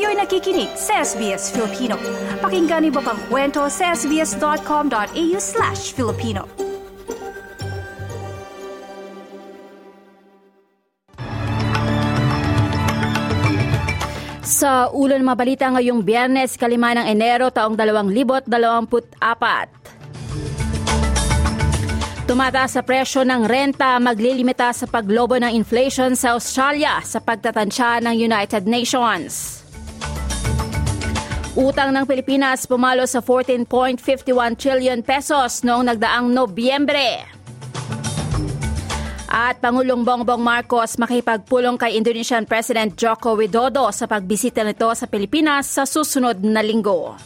Kayo'y nakikinig sa SBS Filipino. Pakinggan niyo pa ang kwento sa sbs.com.au slash Filipino. Sa ulo ng mga balita ngayong biyernes, kalima ng Enero taong 2024. Tumataas sa presyo ng renta, maglilimita sa paglobo ng inflation sa Australia sa pagtatansya ng United Nations. Utang ng Pilipinas pumalo sa 14.51 trillion pesos noong nagdaang Nobyembre. At Pangulong Bongbong Marcos makipagpulong kay Indonesian President Joko Widodo sa pagbisita nito sa Pilipinas sa susunod na linggo.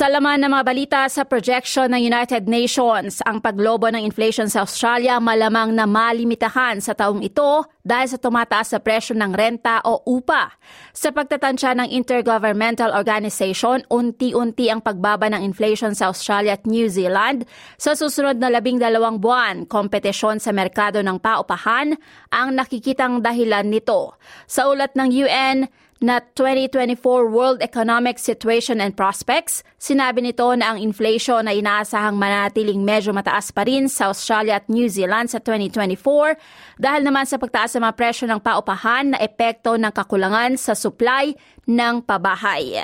Sa laman ng mga balita sa projection ng United Nations, ang paglobo ng inflation sa Australia malamang na malimitahan sa taong ito dahil sa tumataas sa presyo ng renta o upa. Sa pagtatansya ng Intergovernmental Organization, unti-unti ang pagbaba ng inflation sa Australia at New Zealand. Sa susunod na labing dalawang buwan, kompetisyon sa merkado ng paupahan ang nakikitang dahilan nito. Sa ulat ng UN, na 2024 World Economic Situation and Prospects, sinabi nito na ang inflation na inaasahang manatiling medyo mataas pa rin sa Australia at New Zealand sa 2024 dahil naman sa pagtaas ng mga presyo ng paupahan na epekto ng kakulangan sa supply ng pabahay.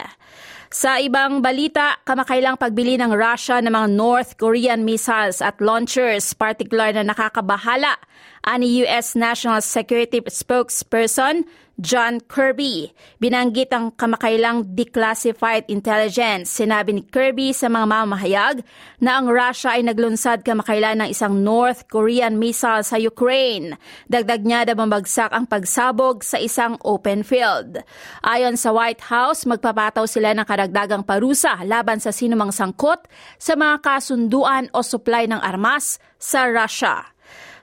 Sa ibang balita, kamakailang pagbili ng Russia ng mga North Korean missiles at launchers, particular na nakakabahala, ani U.S. National Security Spokesperson John Kirby. Binanggit ang kamakailang declassified intelligence. Sinabi ni Kirby sa mga mamahayag na ang Russia ay naglunsad kamakailan ng isang North Korean missile sa Ukraine. Dagdag niya na bumagsak ang pagsabog sa isang open field. Ayon sa White House, magpapataw sila ng karagdagang parusa laban sa sinumang sangkot sa mga kasunduan o supply ng armas sa Russia.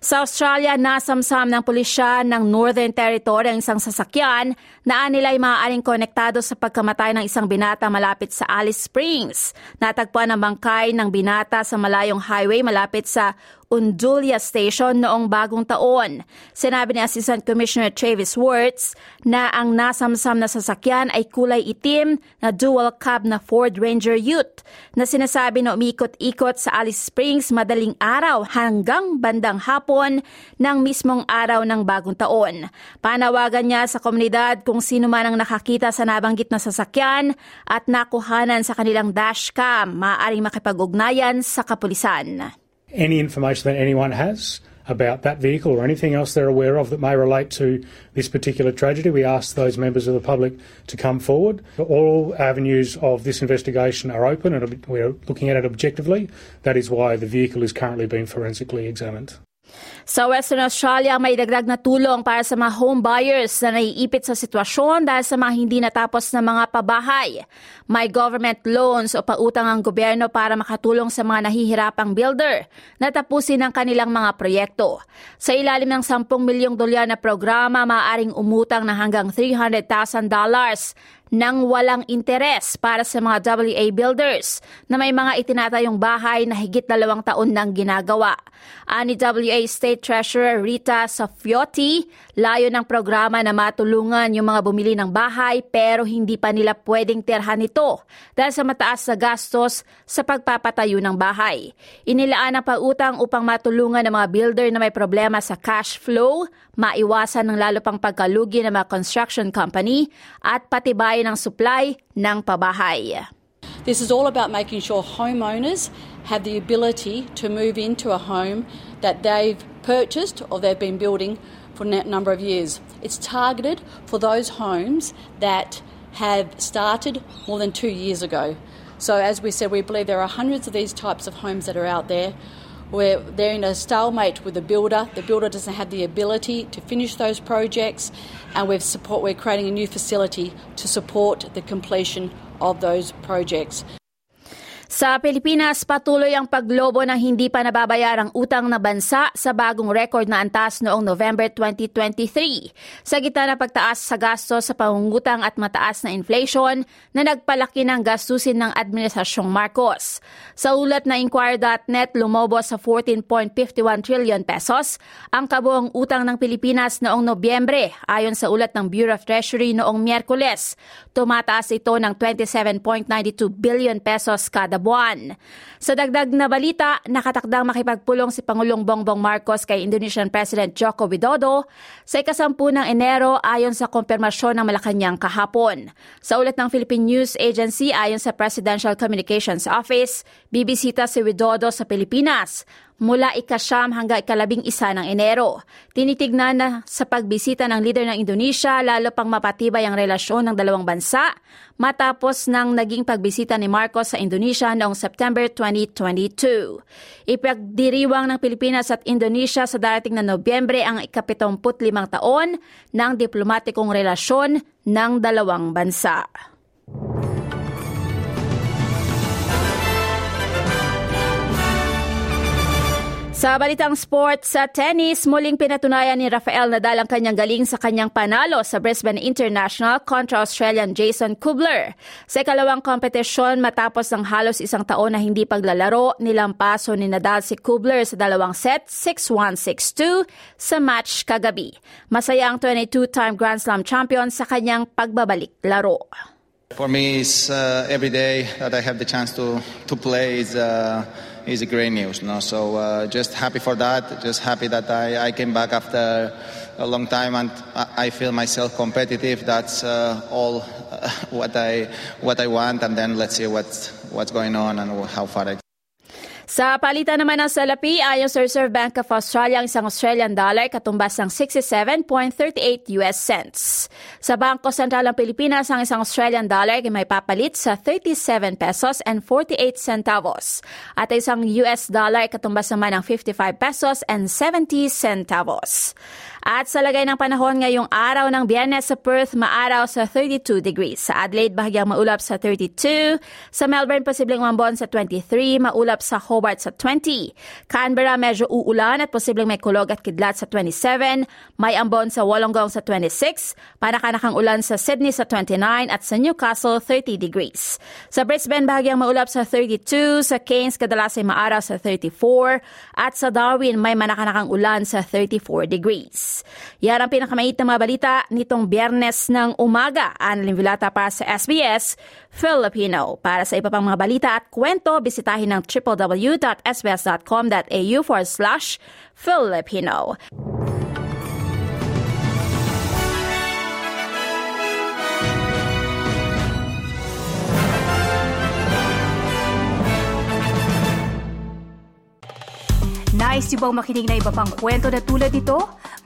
Sa Australia, nasamsam ng pulisya ng Northern Territory ang isang sasakyan na nila ay maaaring konektado sa pagkamatay ng isang binata malapit sa Alice Springs. Natagpuan ang bangkay ng binata sa malayong highway malapit sa Undulia Station noong bagong taon. Sinabi ni Assistant Commissioner Travis Wirtz na ang nasamsam na sasakyan ay kulay itim na dual cab na Ford Ranger Ute na sinasabi na umikot-ikot sa Alice Springs madaling araw hanggang bandang hapon ng mismong araw ng bagong taon. Panawagan niya sa komunidad kung sino man ang nakakita sa nabanggit na sasakyan at nakuhanan sa kanilang dashcam, maaaring makipag-ugnayan sa kapulisan. Any information that anyone has about that vehicle or anything else they're aware of that may relate to this particular tragedy, we ask those members of the public to come forward. All avenues of this investigation are open and we're looking at it objectively. That is why the vehicle is currently being forensically examined. Sa Western Australia, may dagdag na tulong para sa mga home buyers na naiipit sa sitwasyon dahil sa mga hindi natapos na mga pabahay. May government loans o pautang ang gobyerno para makatulong sa mga nahihirapang builder na tapusin ang kanilang mga proyekto. Sa ilalim ng 10 milyong dolyar na programa, maaaring umutang na hanggang $300,000 ng walang interes para sa mga WA builders na may mga itinatayong bahay na higit dalawang taon nang ginagawa. Ani WA State Treasurer Rita Safiotti, layo ng programa na matulungan yung mga bumili ng bahay pero hindi pa nila pwedeng terhan ito dahil sa mataas na gastos sa pagpapatayo ng bahay. Inilaan ang pautang upang matulungan ng mga builder na may problema sa cash flow, maiwasan ng lalo pang pagkalugi ng mga construction company at ng supply ng pabahay. This is all about making sure homeowners have the ability to move into a home that they've purchased or they've been building for a number of years. It's targeted for those homes that have started more than two years ago. So, as we said, we believe there are hundreds of these types of homes that are out there where they're in a stalemate with the builder. The builder doesn't have the ability to finish those projects, and we've support, we're creating a new facility to support the completion of those projects. Sa Pilipinas, patuloy ang paglobo ng hindi pa nababayarang utang na bansa sa bagong record na antas noong November 2023. Sa gitna ng pagtaas sa gasto sa pangungutang at mataas na inflation na nagpalaki ng gastusin ng Administrasyong Marcos. Sa ulat na Inquirer.net, lumobo sa 14.51 trillion pesos ang kabuong utang ng Pilipinas noong Nobyembre ayon sa ulat ng Bureau of Treasury noong Miyerkules. Tumataas ito ng 27.92 billion pesos kada buwan. Sa dagdag na balita, nakatakdang makipagpulong si Pangulong Bongbong Marcos kay Indonesian President Joko Widodo sa ikasampu ng Enero ayon sa kompirmasyon ng Malacanang kahapon. Sa ulat ng Philippine News Agency ayon sa Presidential Communications Office, bibisita si Widodo sa Pilipinas mula ikasyam hanggang ikalabing isa ng Enero. Tinitignan na sa pagbisita ng leader ng Indonesia lalo pang mapatibay ang relasyon ng dalawang bansa matapos ng naging pagbisita ni Marcos sa Indonesia noong September 2022. Ipagdiriwang ng Pilipinas at Indonesia sa darating na Nobyembre ang ikapitumpu't limang taon ng diplomatikong relasyon ng dalawang bansa. Sa balitang sports sa tennis, muling pinatunayan ni Rafael Nadal ang kanyang galing sa kanyang panalo sa Brisbane International kontra Australian Jason Kubler. Sa ikalawang kompetisyon matapos ng halos isang taon na hindi paglalaro, nilampaso ni Nadal si Kubler sa dalawang set, 6-1, 6-2 sa match kagabi. Masaya ang 22-time Grand Slam champion sa kanyang pagbabalik laro. For me, it's uh, every day that I have the chance to, to play is uh, is a great news. No? So uh, just happy for that. Just happy that I, I came back after a long time and I feel myself competitive. That's uh, all uh, what I what I want. And then let's see what's what's going on and how far I. Sa palitan naman ng salapi, ayon sa Reserve Bank of Australia, ang isang Australian dollar katumbas ng 67.38 US cents. Sa Bangko Sentral ng Pilipinas, ang isang Australian dollar ay may papalit sa 37 pesos and 48 centavos. At isang US dollar katumbas naman ng 55 pesos and 70 centavos. At sa lagay ng panahon ngayong araw ng Biyernes sa Perth, maaraw sa 32 degrees. Sa Adelaide, bahagyang maulap sa 32. Sa Melbourne, posibleng umambon sa 23. Maulap sa Hobart sa 20. Canberra, medyo uulan at posibleng may kulog at kidlat sa 27. May ambon sa Wollongong sa 26. Panakanakang ulan sa Sydney sa 29 at sa Newcastle 30 degrees. Sa Brisbane, bahagyang maulap sa 32. Sa Cairns, kadalas ay maaraw sa 34. At sa Darwin, may manakanakang ulan sa 34 degrees. Yan ang pinakamait na mga balita nitong biyernes ng umaga. Annalyn Vilata para sa SBS Filipino. Para sa iba pang mga balita at kwento, bisitahin ang www.sbs.com.au forward slash Filipino. Nice yung bang makinig na iba pang kwento na tulad ito?